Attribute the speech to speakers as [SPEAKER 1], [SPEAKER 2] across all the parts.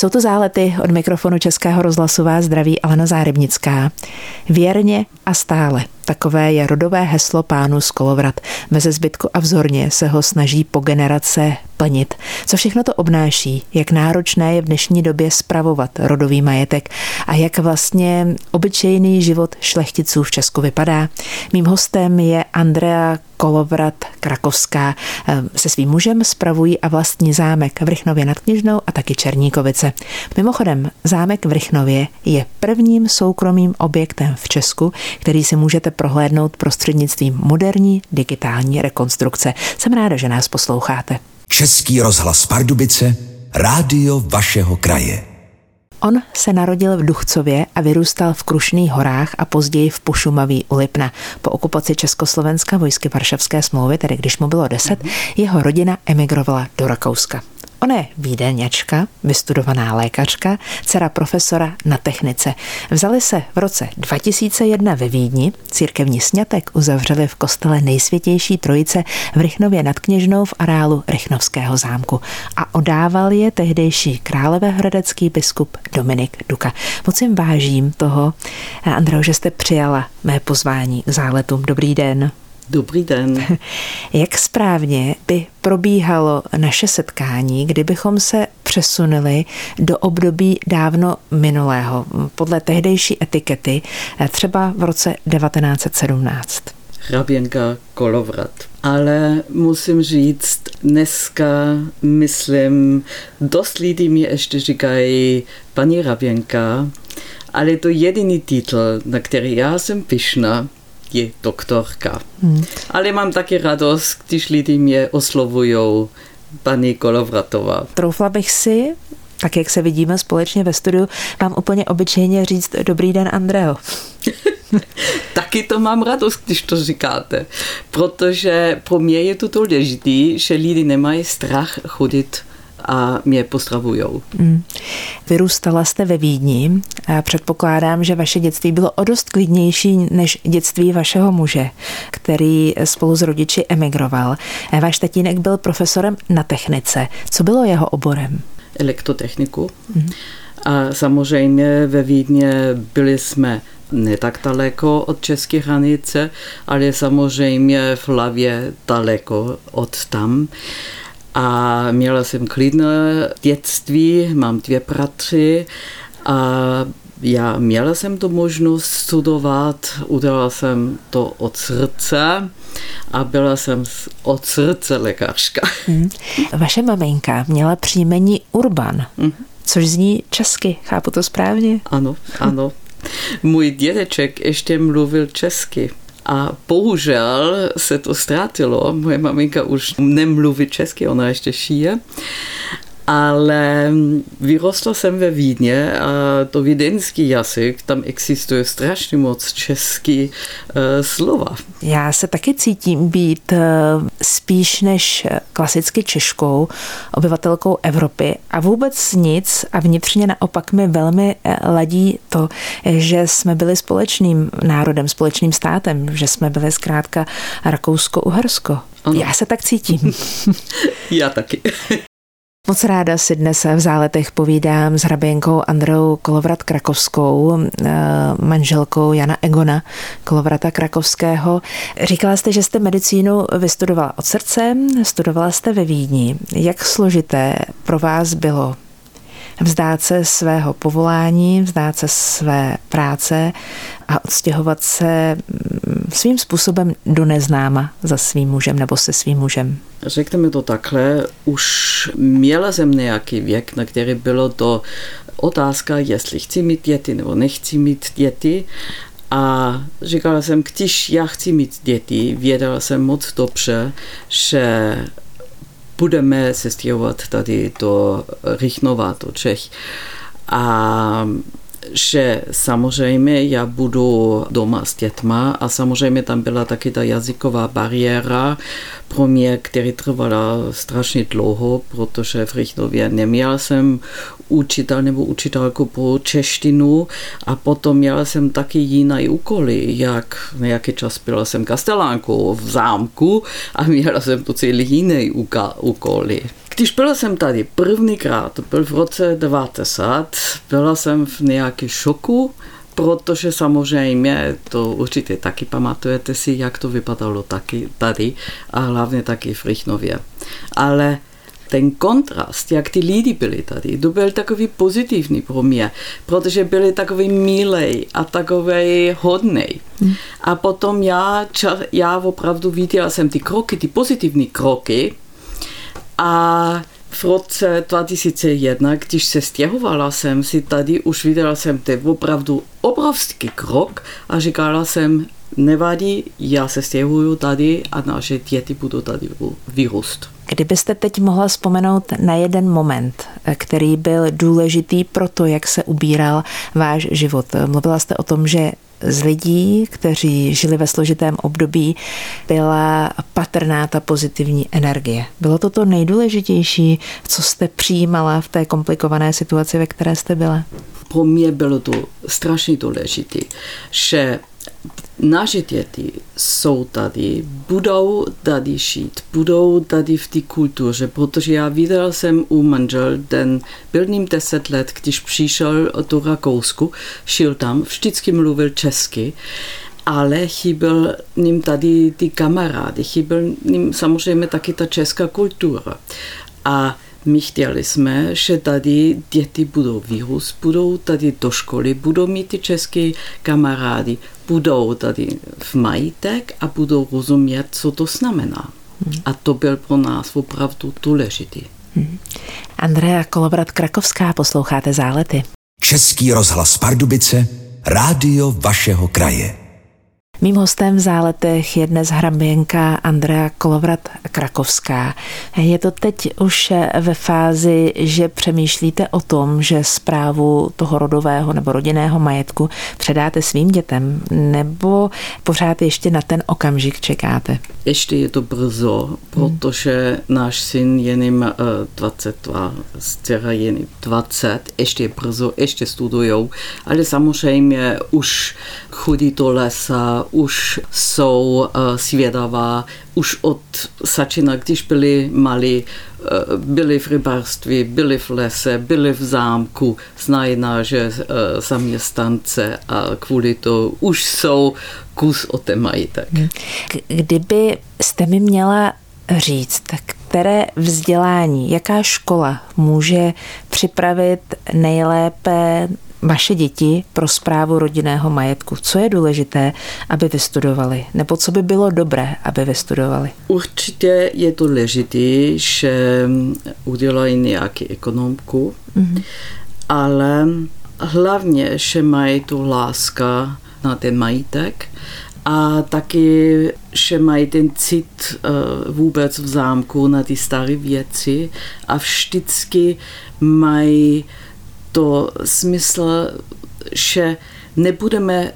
[SPEAKER 1] Jsou to zálety od mikrofonu Českého rozhlasová zdraví Alena Zárybnická. Věrně a stále. Takové je rodové heslo pánu z Kolovrat. Meze zbytku a vzorně se ho snaží po generace plnit. Co všechno to obnáší, jak náročné je v dnešní době spravovat rodový majetek a jak vlastně obyčejný život šlechticů v Česku vypadá. Mým hostem je Andrea Kolovrat Krakovská. Se svým mužem spravují a vlastní zámek v Rychnově nad Kněžnou a taky Černíkovice. Mimochodem, zámek v Rychnově je prvním soukromým objektem v Česku, který si můžete prohlédnout prostřednictvím moderní digitální rekonstrukce. Jsem ráda, že nás posloucháte.
[SPEAKER 2] Český rozhlas Pardubice, rádio vašeho kraje.
[SPEAKER 1] On se narodil v Duchcově a vyrůstal v Krušných horách a později v Pošumaví u Lipna. Po okupaci Československa vojsky Varšavské smlouvy, tedy když mu bylo deset, jeho rodina emigrovala do Rakouska. Ona je výdelňačka, vystudovaná lékařka, dcera profesora na technice. Vzali se v roce 2001 ve Vídni, církevní snětek uzavřeli v kostele nejsvětější trojice v Rychnově nad Kněžnou v areálu Rychnovského zámku a odával je tehdejší královéhradecký biskup Dominik Duka. Moc jim vážím toho, Andreo, že jste přijala mé pozvání k záletům. Dobrý den.
[SPEAKER 3] Dobrý den.
[SPEAKER 1] Jak správně by probíhalo naše setkání, kdybychom se přesunuli do období dávno minulého, podle tehdejší etikety, třeba v roce 1917?
[SPEAKER 3] Hraběnka Kolovrat. Ale musím říct, dneska myslím, dost lidí mi ještě říkají paní Raběnka, ale to jediný titul, na který já jsem pišná, je doktorka. Hmm. Ale mám taky radost, když lidi mě oslovují paní Kolovratová.
[SPEAKER 1] Troufla bych si, tak jak se vidíme společně ve studiu, vám úplně obyčejně říct dobrý den, Andreo.
[SPEAKER 3] Taky to mám radost, když to říkáte, protože pro mě je to důležité, že lidi nemají strach chodit a mě pozdravují. Mm.
[SPEAKER 1] Vyrůstala jste ve Vídni. A předpokládám, že vaše dětství bylo o dost klidnější než dětství vašeho muže, který spolu s rodiči emigroval. Váš tatínek byl profesorem na technice. Co bylo jeho oborem?
[SPEAKER 3] Elektrotechniku. Mm. A samozřejmě ve Vídně byli jsme ne tak daleko od české hranice, ale samozřejmě v hlavě daleko od tam. A měla jsem klidné dětství, mám dvě bratři a já měla jsem tu možnost studovat, udělala jsem to od srdce a byla jsem od srdce lékařka. Hmm.
[SPEAKER 1] Vaše maminka měla příjmení Urban, hmm. což zní česky, chápu to správně?
[SPEAKER 3] Ano, ano. Můj dědeček ještě mluvil česky. A bohužel se to ztratilo. Moje maminka už nemluví česky, ona ještě šije ale vyrostla jsem ve Vídně a to vídeňský jazyk, tam existuje strašně moc český uh, slova.
[SPEAKER 1] Já se taky cítím být uh, spíš než klasicky češkou obyvatelkou Evropy a vůbec nic a vnitřně naopak mi velmi uh, ladí to, že jsme byli společným národem, společným státem, že jsme byli zkrátka Rakousko-Uhersko. Já se tak cítím.
[SPEAKER 3] Já taky.
[SPEAKER 1] Moc ráda si dnes v záletech povídám s hraběnkou Andreou Kolovrat Krakovskou, eh, manželkou Jana Egona Kolovrata Krakovského. Říkala jste, že jste medicínu vystudovala od srdce, studovala jste ve Vídni. Jak složité pro vás bylo vzdát se svého povolání, vzdát se své práce a odstěhovat se mm, svým způsobem do neznáma za svým mužem nebo se svým mužem?
[SPEAKER 3] Řekněme to takhle, už měla jsem nějaký věk, na který bylo to otázka, jestli chci mít děti nebo nechci mít děti. A říkala jsem, když já chci mít děti, věděla jsem moc dobře, že budeme se stěhovat tady do Rychnova, do Čech. A že samozřejmě já budu doma s dětma a samozřejmě tam byla taky ta jazyková bariéra pro mě, která trvala strašně dlouho, protože v Rychnově neměl jsem učitel nebo učitelku pro češtinu a potom měla jsem taky jiné úkoly, jak nějaký čas byla jsem kastelánkou v zámku a měla jsem to celý jiné úkoly Když byla jsem tady prvníkrát, to byl v roce 90, byla jsem v nějaké šoku, protože samozřejmě to určitě taky pamatujete si, jak to vypadalo taky tady a hlavně taky v Rychnově. Ale ten kontrast, jak ty lidi byli tady, to byl takový pozitivní pro mě, protože byli takový milej a takový hodný. Hmm. A potom já, já opravdu viděla jsem ty kroky, ty pozitivní kroky a v roce 2001, když se stěhovala jsem si tady, už viděla jsem ten opravdu obrovský krok a říkala jsem, nevadí, já se stěhuju tady a naše děti budou tady vyrůst.
[SPEAKER 1] Kdybyste teď mohla vzpomenout na jeden moment, který byl důležitý pro to, jak se ubíral váš život. Mluvila jste o tom, že z lidí, kteří žili ve složitém období, byla patrná ta pozitivní energie. Bylo to to nejdůležitější, co jste přijímala v té komplikované situaci, ve které jste byla?
[SPEAKER 3] Pro mě bylo to strašně důležité, že naše děti jsou tady, budou tady šít, budou tady v té kultuře, protože já viděl jsem u manžel, ten byl ním deset let, když přišel do Rakousku, šil tam, vždycky mluvil česky, ale chyběl ním tady ty kamarády, chyběl ním samozřejmě taky ta česká kultura. A my chtěli jsme, že tady děti budou vyrůst, budou tady do školy, budou mít ty české kamarády, budou tady v majitek a budou rozumět, co to znamená. Hmm. A to byl pro nás opravdu důležitý. Hmm.
[SPEAKER 1] Andrea Kolovrat Krakovská, posloucháte Zálety.
[SPEAKER 2] Český rozhlas Pardubice, rádio vašeho kraje.
[SPEAKER 1] Mým hostem v záletech je dnes hraběnka Andrea Kolovrat Krakovská. Je to teď už ve fázi, že přemýšlíte o tom, že zprávu toho rodového nebo rodinného majetku předáte svým dětem, nebo pořád ještě na ten okamžik čekáte?
[SPEAKER 3] Ještě je to brzo, protože hmm. náš syn je jen 22, dcera je 20, ještě je brzo, ještě studujou, ale samozřejmě už chodí do lesa, už jsou uh, svědavá, už od začína, když byli malí, uh, byli v rybářství, byli v lese, byli v zámku, znají naše uh, zaměstnance a kvůli to už jsou kus o té majitek. Hmm.
[SPEAKER 1] Kdyby jste mi měla říct, tak které vzdělání, jaká škola může připravit nejlépe vaše děti pro zprávu rodinného majetku? Co je důležité, aby vystudovali? Nebo co by bylo dobré, aby vystudovali?
[SPEAKER 3] Určitě je důležité, že udělají nějaký ekonomku, mm-hmm. ale hlavně, že mají tu láska na ten majitek a taky, že mají ten cit uh, vůbec v zámku na ty staré věci a vždycky mají to smysl, že nebudeme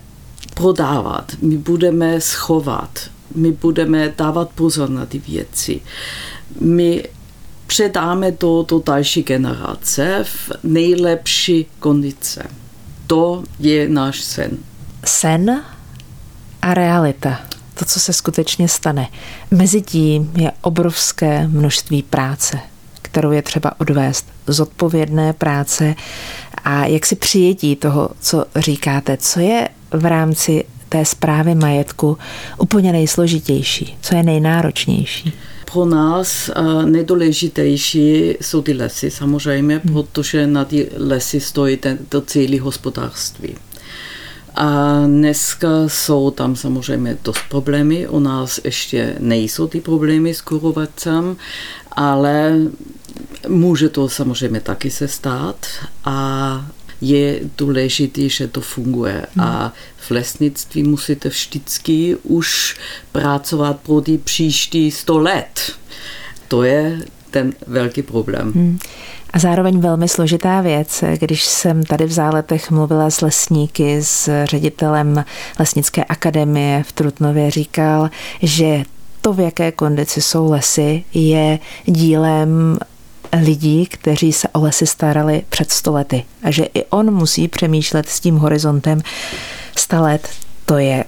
[SPEAKER 3] prodávat, my budeme schovat, my budeme dávat pozor na ty věci. My předáme to do další generace v nejlepší kondice. To je náš sen.
[SPEAKER 1] Sen a realita. To, co se skutečně stane. Mezitím je obrovské množství práce kterou je třeba odvést, zodpovědné práce a jak si přijetí toho, co říkáte, co je v rámci té zprávy majetku úplně nejsložitější, co je nejnáročnější?
[SPEAKER 3] Pro nás uh, nejdůležitější jsou ty lesy samozřejmě, hmm. protože na ty lesy stojí ten, to celé hospodářství. A dneska jsou tam samozřejmě dost problémy, u nás ještě nejsou ty problémy s kurovacem, ale Může to samozřejmě taky se stát a je důležité, že to funguje. Hmm. A v lesnictví musíte vždycky už pracovat pro ty příští 100 let. To je ten velký problém. Hmm.
[SPEAKER 1] A zároveň velmi složitá věc, když jsem tady v záletech mluvila s lesníky, s ředitelem Lesnické akademie v Trutnově, říkal, že to, v jaké kondici jsou lesy, je dílem lidí, kteří se o lesy starali před stolety a že i on musí přemýšlet s tím horizontem 100 let. To je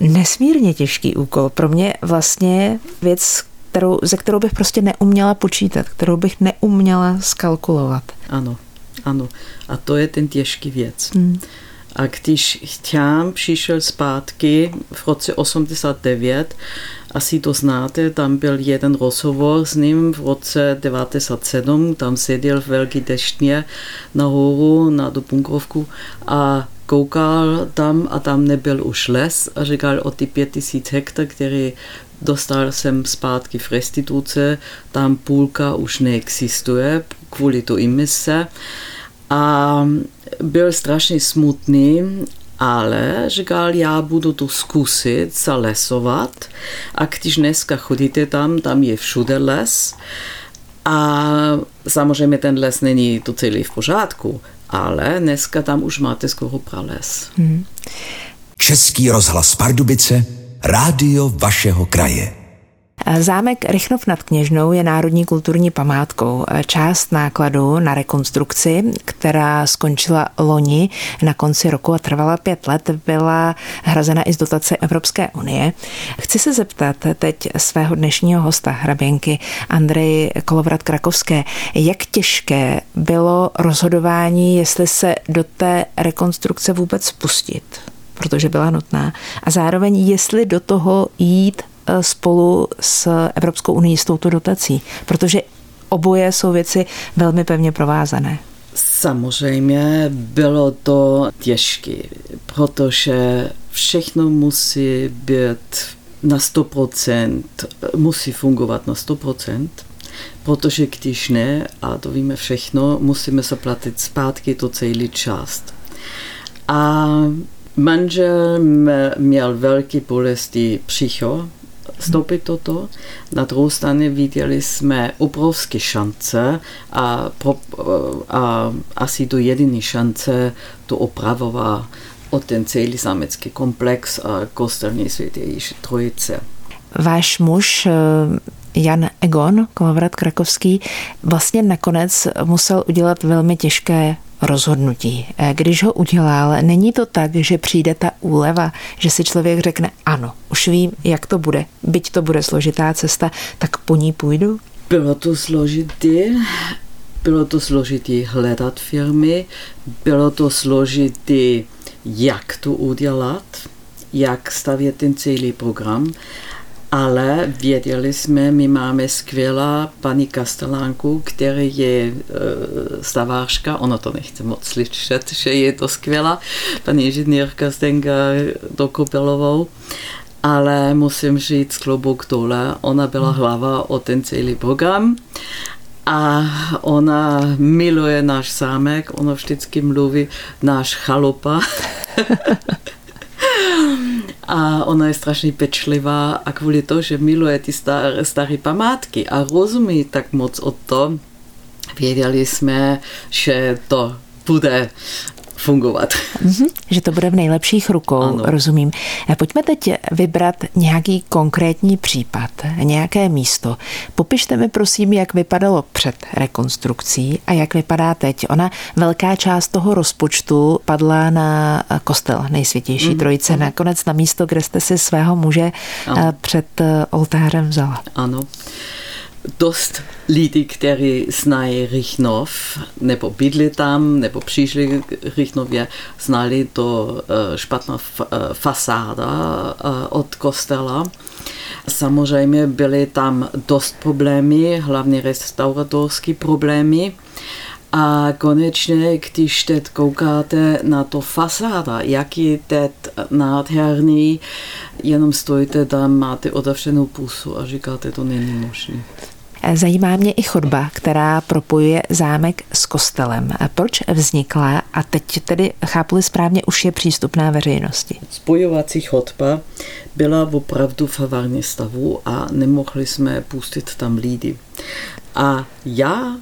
[SPEAKER 1] nesmírně těžký úkol. Pro mě vlastně věc, kterou, ze kterou bych prostě neuměla počítat, kterou bych neuměla skalkulovat.
[SPEAKER 3] Ano, ano. A to je ten těžký věc. Hmm. A když Chťám přišel zpátky v roce 89, asi to znáte, tam byl jeden rozhovor s ním v roce 97, tam seděl v velký deštně nahoru na tu bunkrovku a koukal tam a tam nebyl už les a říkal o ty pět tisíc hektar, který dostal jsem zpátky v restituce, tam půlka už neexistuje kvůli to imise a byl strašně smutný, ale říkal, já budu to zkusit zalesovat a když dneska chodíte tam, tam je všude les a samozřejmě ten les není to celý v pořádku, ale dneska tam už máte skoro prales. Hmm.
[SPEAKER 2] Český rozhlas Pardubice, rádio vašeho kraje.
[SPEAKER 1] Zámek Rychnov nad Kněžnou je národní kulturní památkou. Část nákladu na rekonstrukci, která skončila loni na konci roku a trvala pět let, byla hrazena i z dotace Evropské unie. Chci se zeptat teď svého dnešního hosta, hraběnky Andrej Kolovrat Krakovské, jak těžké bylo rozhodování, jestli se do té rekonstrukce vůbec pustit, protože byla nutná, a zároveň jestli do toho jít Eh, spolu s Evropskou unii s touto dotací, protože oboje jsou věci velmi pevně provázané.
[SPEAKER 3] Samozřejmě bylo to těžké, protože všechno musí být na 100%, musí fungovat na 100%, protože když ne, a to víme všechno, musíme zaplatit zpátky to celý část. A manžel měl velký bolesti psycho, vstoupit do toho. Na druhou stranu viděli jsme obrovské šance a, pro, a asi to jediný šance to opravovat o ten celý zámecký komplex a kostelní světě Ježíše Trojice.
[SPEAKER 1] Váš muž eh, Jan Egon, Kolovrat Krakovský, vlastně nakonec musel udělat velmi těžké rozhodnutí. Eh, když ho udělal, není to tak, že přijde ta úleva, že si člověk řekne, ano, už vím, jak to bude, byť to bude složitá cesta, tak po ní půjdu?
[SPEAKER 3] Bylo to složitý, bylo to složitý hledat firmy, bylo to složitý, jak to udělat, jak stavět ten celý program ale věděli jsme, my máme skvělá paní Kastelánku, který je e, stavářka, ona to nechce moc slyšet, že je to skvělá, paní inženýrka Zdenka Dokopelovou, ale musím říct klobouk dole, ona byla hmm. hlava o ten celý program. A ona miluje náš zámek, ona vždycky mluví náš chalupa. a ona je strašně pečlivá a kvůli to, že miluje ty staré, staré památky a rozumí tak moc o to, věděli jsme, že to bude fungovat.
[SPEAKER 1] Mm-hmm, že to bude v nejlepších rukou, ano. rozumím. Pojďme teď vybrat nějaký konkrétní případ, nějaké místo. Popište mi prosím, jak vypadalo před rekonstrukcí a jak vypadá teď. Ona velká část toho rozpočtu padla na kostel nejsvětější mm, trojice, mm. nakonec na místo, kde jste si svého muže ano. Eh, před eh, oltářem vzala.
[SPEAKER 3] Ano dost lidí, kteří znají Rychnov, nebo bydli tam, nebo přišli k Rychnově, znali to eh, špatná eh, fasáda eh, od kostela. Samozřejmě byly tam dost problémy, hlavně restauratorské problémy. A konečně, když teď koukáte na to fasáda, jak je teď nádherný, jenom stojíte tam, máte otevřenou pusu a říkáte, to není možné.
[SPEAKER 1] Zajímá mě i chodba, která propojuje zámek s kostelem. Proč vznikla a teď tedy chápu správně, už je přístupná veřejnosti?
[SPEAKER 3] Spojovací chodba byla opravdu v havární stavu a nemohli jsme pustit tam lidi. A já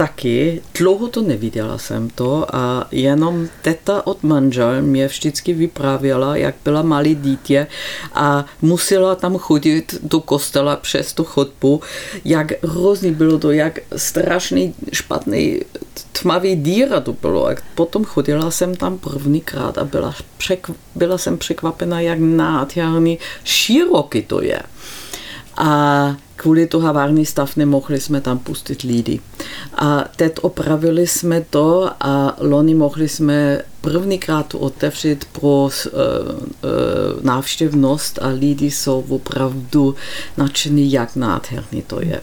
[SPEAKER 3] taky, dlouho to neviděla jsem to a jenom teta od manžel mě vždycky vyprávěla, jak byla malý dítě a musela tam chodit do kostela přes tu chodbu, jak hrozný bylo to, jak strašný, špatný, tmavý díra to bylo. A potom chodila jsem tam prvníkrát a byla, překv, byla jsem překvapena, jak nádherný, široký to je. A kvůli toho havární stav nemohli jsme tam pustit lidi. A teď opravili jsme to a loni mohli jsme prvníkrát otevřít pro uh, uh, návštěvnost a lidi jsou opravdu nadšení, jak nádherný to je.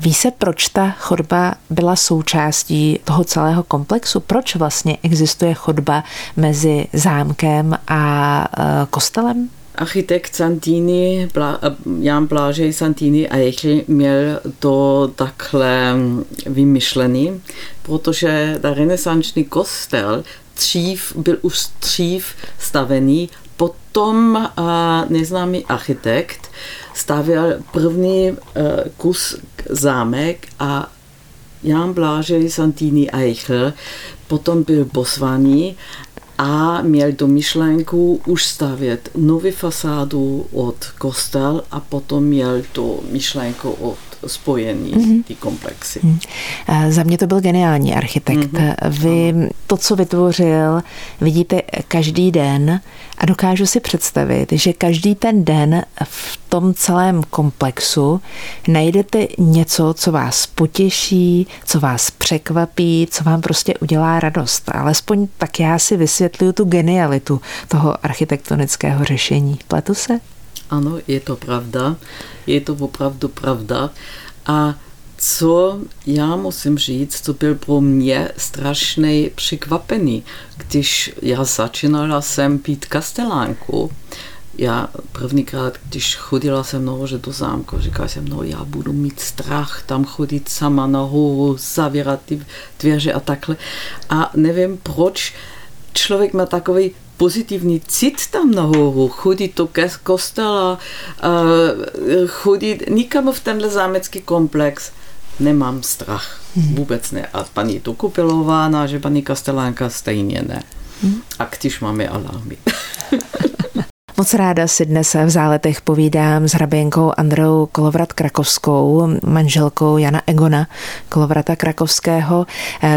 [SPEAKER 1] Ví se, proč ta chodba byla součástí toho celého komplexu? Proč vlastně existuje chodba mezi zámkem a uh, kostelem?
[SPEAKER 3] Architekt Santini, Jan Blažej Santini Eichel měl to takhle vymyšlený, protože ta renesanční kostel dřív, byl už dřív stavený, potom neznámý architekt stavěl první e, kus zámek a Jan Blažej Santini Eichel potom byl posvaný a měl do myšlenku už stavět nový fasádu od kostel a potom měl to myšlenku od spojení mm-hmm. ty komplexy. Mm.
[SPEAKER 1] Za mě to byl geniální architekt. Mm-hmm. Vy to, co vytvořil, vidíte každý den a dokážu si představit, že každý ten den v tom celém komplexu najdete něco, co vás potěší, co vás překvapí, co vám prostě udělá radost. Alespoň tak já si vysvětluju tu genialitu toho architektonického řešení. Pletu se?
[SPEAKER 3] Ano, je to pravda. Je to opravdu pravda. A co já musím říct, to byl pro mě strašný překvapený, když já začínala jsem pít kastelánku, já prvníkrát, když chodila jsem nahoře do zámku, říkala jsem, no já budu mít strach tam chodit sama nahoru, zavírat ty dveře a takhle. A nevím proč, člověk má takový pozitivní cit tam nahoru, chodit do kostela, chodit nikam v tenhle zámecký komplex, nemám strach. Hmm. Vůbec ne. A paní Tukupilová, že paní Kastelánka stejně ne. Hmm. A když máme alarmy.
[SPEAKER 1] Moc ráda si dnes v záletech povídám s hraběnkou Androu Kolovrat Krakovskou, manželkou Jana Egona Kolovrata Krakovského.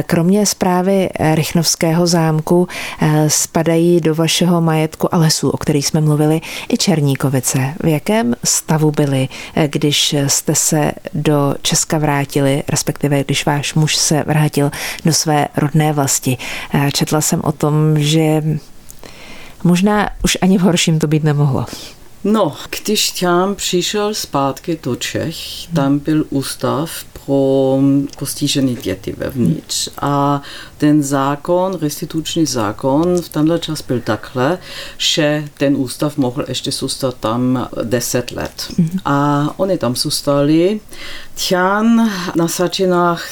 [SPEAKER 1] Kromě zprávy Rychnovského zámku eh, spadají do vašeho majetku a lesů, o kterých jsme mluvili, i Černíkovice. V jakém stavu byly, eh, když jste se do Česka vrátili, respektive když váš muž se vrátil do své rodné vlasti? Eh, četla jsem o tom, že Možná už ani v horším to být nemohlo.
[SPEAKER 3] No, když tam přišel zpátky do Čech, tam byl ústav pro postižené děti vevnitř. A ten zákon, restituční zákon, v tenhle čas byl takhle, že ten ústav mohl ještě zůstat tam 10 let. A oni tam zůstali. Tjan na začínách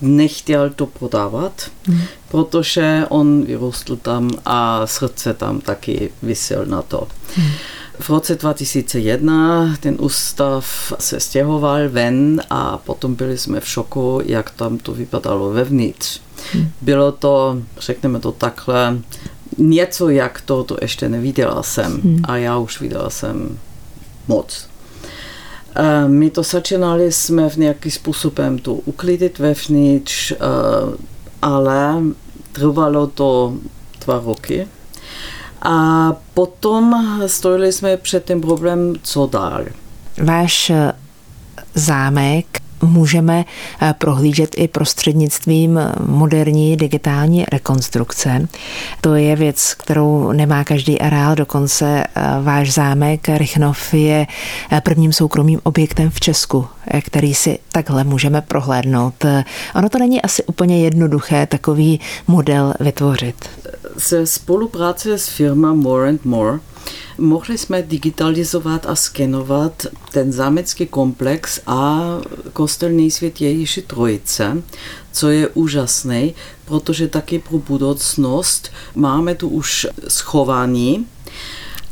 [SPEAKER 3] nechtěl to prodávat, mm. protože on vyrostl tam a srdce tam taky vysil na to. Mm. V roce 2001 ten ústav se stěhoval ven a potom byli jsme v šoku, jak tam to vypadalo vevnitř. Mm. Bylo to, řekneme to takhle, něco jak to, to ještě neviděla jsem mm. a já už viděla jsem moc. My to začínali jsme v nějakým způsobem to uklidit vevnitř, ale trvalo to dva roky. A potom stojili jsme před tím problém, co dál.
[SPEAKER 1] Váš zámek můžeme eh, prohlížet i prostřednictvím moderní digitální rekonstrukce. To je věc, kterou nemá každý areál, dokonce eh, váš zámek Rychnov je eh, prvním soukromým objektem v Česku, který si takhle můžeme prohlédnout. Ono to není asi úplně jednoduché takový model vytvořit.
[SPEAKER 3] Se spolupráce s firma More and More Mohli jsme digitalizovat a skenovat ten zámecký komplex a kostelný svět Ježíši Trojice, co je úžasné, protože taky pro budoucnost máme tu už schovaný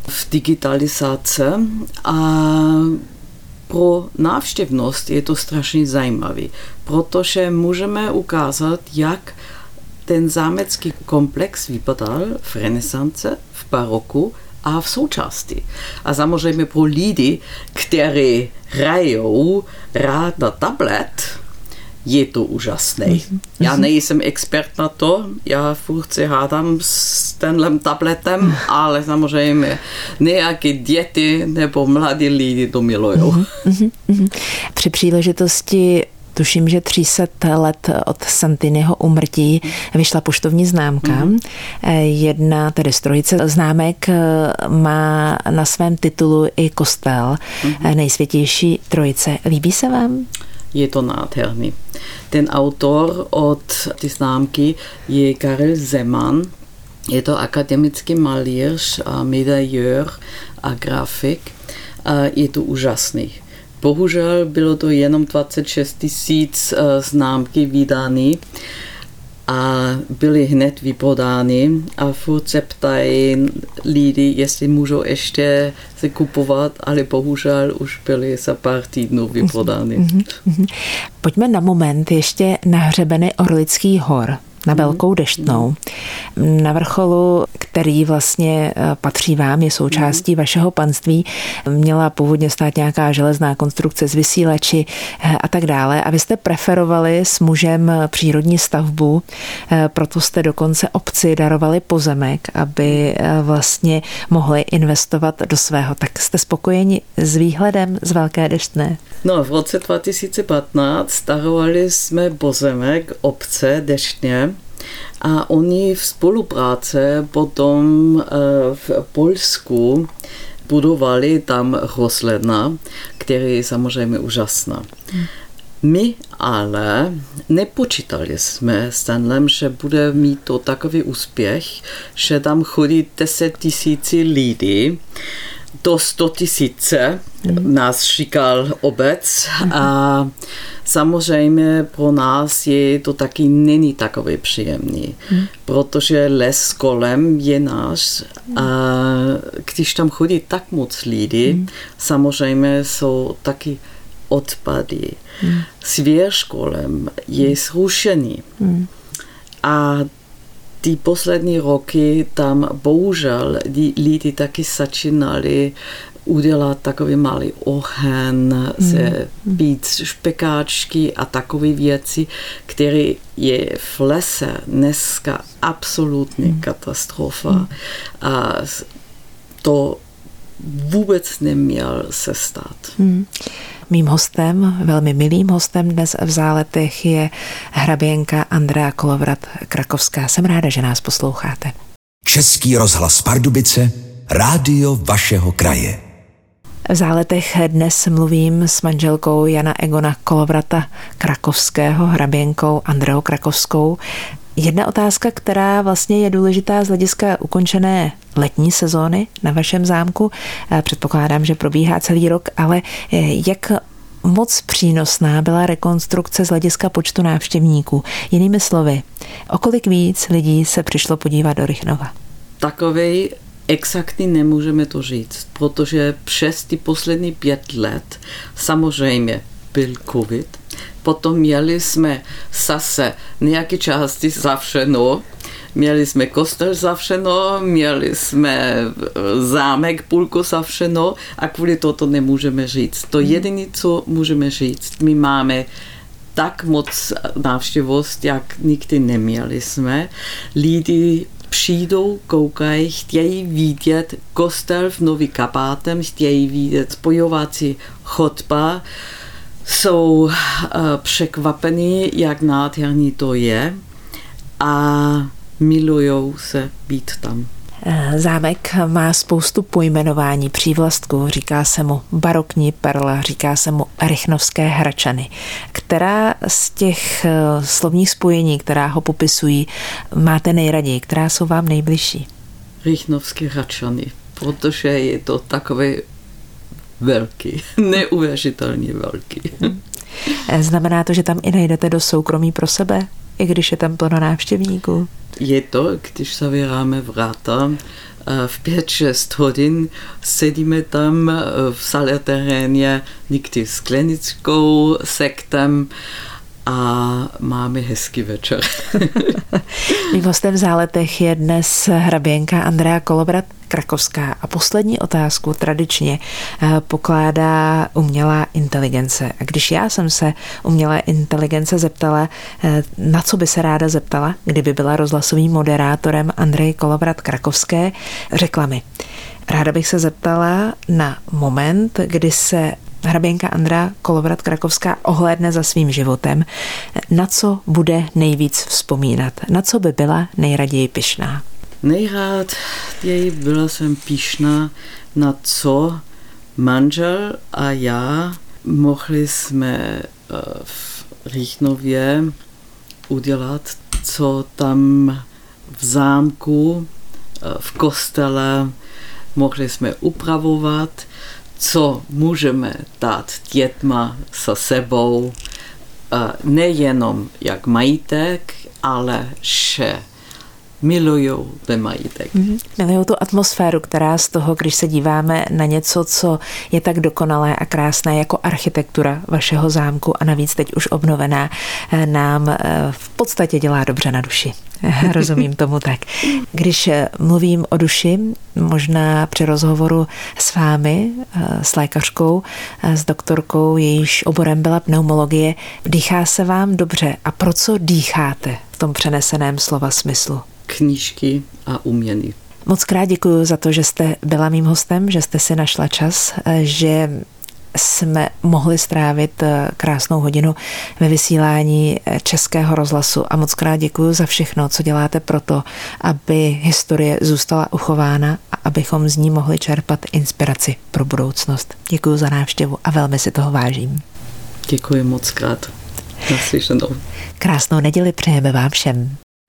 [SPEAKER 3] v digitalizace a pro návštěvnost je to strašně zajímavý, protože můžeme ukázat, jak ten zámecký komplex vypadal v renesance, v baroku a v součásti. A samozřejmě pro lidi, kteří hrajou rád na tablet, je to úžasné. Mm-hmm. Já nejsem expert na to, já furt se hádám s tenhle tabletem, ale samozřejmě nějaké děti nebo mladí lidi to milují. Mm-hmm.
[SPEAKER 1] Při příležitosti tuším, že 300 let od Santiniho umrtí vyšla poštovní známka. Mm-hmm. Jedna, tedy strojice známek, má na svém titulu i kostel mm-hmm. nejsvětější trojice. Líbí se vám?
[SPEAKER 3] Je to nádherný. Ten autor od ty známky je Karel Zeman. Je to akademický malíř, medailleur a grafik. Je to úžasný. Bohužel bylo to jenom 26 tisíc eh, známky vydány a byly hned vypodány a furt se ptají lidi, jestli můžou ještě se kupovat, ale bohužel už byly za pár týdnů vypodány. Mhm, mhm.
[SPEAKER 1] Pojďme na moment ještě na hřebeny Orlických hor na. Velkou deštnou. Na vrcholu, který vlastně eh, patří vám, je součástí mhm. vašeho panství, měla původně stát nějaká železná konstrukce z vysílači eh, a tak dále. A vy jste preferovali s mužem přírodní stavbu, eh, proto jste dokonce obci darovali pozemek, aby vlastně mohli investovat do svého. Tak jste spokojeni s výhledem z Velké deštné?
[SPEAKER 3] No, v roce 2015 darovali jsme pozemek obce Deštně a oni v spolupráce potom eh, v Polsku budovali tam rostlina, která je samozřejmě úžasná. My ale nepočítali jsme s tenhle, že bude mít to takový úspěch, že tam chodí 10 tisíci lidí do 100 tisíce, mm. nás říkal obec mm. a samozřejmě pro nás je to taky není takový příjemný, mm. protože les kolem je náš a když tam chodí tak moc lidí, mm. samozřejmě jsou taky odpady. Mm. Svěř kolem je zrušený. Mm. A ty poslední roky tam bohužel lidi taky začínali udělat takový malý ohen, mm. se být špekáčky a takové věci, které je v lese dneska absolutní mm. katastrofa. Mm. A to vůbec neměl se stát. Mm.
[SPEAKER 1] Mým hostem, velmi milým hostem dnes v záletech je hraběnka Andrea Kolovrat Krakovská. Jsem ráda, že nás posloucháte.
[SPEAKER 2] Český rozhlas Pardubice, rádio vašeho kraje.
[SPEAKER 1] V záletech dnes mluvím s manželkou Jana Egona Kolovrata Krakovského, hraběnkou Andreou Krakovskou. Jedna otázka, která vlastně je důležitá z hlediska ukončené letní sezóny na vašem zámku. Eh, předpokládám, že probíhá celý rok, ale eh, jak moc přínosná byla rekonstrukce z hlediska počtu návštěvníků. Jinými slovy, o kolik víc lidí se přišlo podívat do Rychnova?
[SPEAKER 3] Takovej exaktně nemůžeme to říct, protože přes ty poslední pět let samozřejmě byl covid, potom měli jsme zase nějaké části zavřeno, Měli jsme kostel zavřeno, měli jsme zámek půlku zavřeno a kvůli toto nemůžeme říct. To hmm. jediné, co můžeme říct, my máme tak moc návštěvost, jak nikdy neměli jsme. Lidi přijdou, koukají, chtějí vidět kostel v Nový Kapátem, chtějí vidět spojovací chodba, jsou uh, překvapení, jak nádherný to je a milujou se být tam.
[SPEAKER 1] Eh, zámek má spoustu pojmenování přívlastků, říká se mu barokní perla, říká se mu rychnovské hračany. Která z těch eh, slovních spojení, která ho popisují, máte nejraději? Která jsou vám nejbližší?
[SPEAKER 3] Rychnovské hračany, protože je to takový velký, neuvěřitelně velký.
[SPEAKER 1] Eh, znamená to, že tam i najdete do soukromí pro sebe, i když je tam plno návštěvníků?
[SPEAKER 3] je to, když zavíráme vráta, v 5-6 hodin sedíme tam v sale teréně, někdy s klinickou sektem a máme hezký večer.
[SPEAKER 1] Mým hostem v záletech je dnes hraběnka Andrea Kolobrat Krakovská. A poslední otázku tradičně eh, pokládá umělá inteligence. A když já jsem se umělé inteligence zeptala, eh, na co by se ráda zeptala, kdyby byla rozhlasovým moderátorem Andrej Kolobrat Krakovské, řekla mi, Ráda bych se zeptala na moment, kdy se hraběnka Andra Kolovrat Krakovská ohlédne za svým životem, na co bude nejvíc vzpomínat, na co by byla nejraději pyšná.
[SPEAKER 3] Nejrád jej byla jsem pyšná na co manžel a já mohli jsme eh, v Rýchnově udělat, co tam v zámku, eh, v kostele mohli jsme upravovat, co můžeme dát dětma se sebou, nejenom jak majitek, ale že milují ten majitek. Mm-hmm.
[SPEAKER 1] Milují tu atmosféru, která z toho, když se díváme na něco, co je tak dokonalé a krásné jako architektura vašeho zámku a navíc teď už obnovená, eh, nám eh, v podstatě dělá dobře na duši. Rozumím tomu tak. Když eh, mluvím o duši, možná při rozhovoru s vámi, s lékařkou, s doktorkou, jejíž oborem byla pneumologie, dýchá se vám dobře. A pro co dýcháte v tom přeneseném slova smyslu?
[SPEAKER 3] Knížky a umění.
[SPEAKER 1] Moc krát děkuji za to, že jste byla mým hostem, že jste si našla čas, že jsme mohli strávit eh, krásnou hodinu ve vysílání eh, Českého rozhlasu a moc krát děkuji za všechno, co děláte pro to, aby historie zůstala uchována a abychom z ní mohli čerpat inspiraci pro budoucnost. Děkuji za návštěvu a velmi si toho vážím.
[SPEAKER 3] Děkuji moc krát. Naslyšenou.
[SPEAKER 1] Krásnou neděli přejeme vám všem.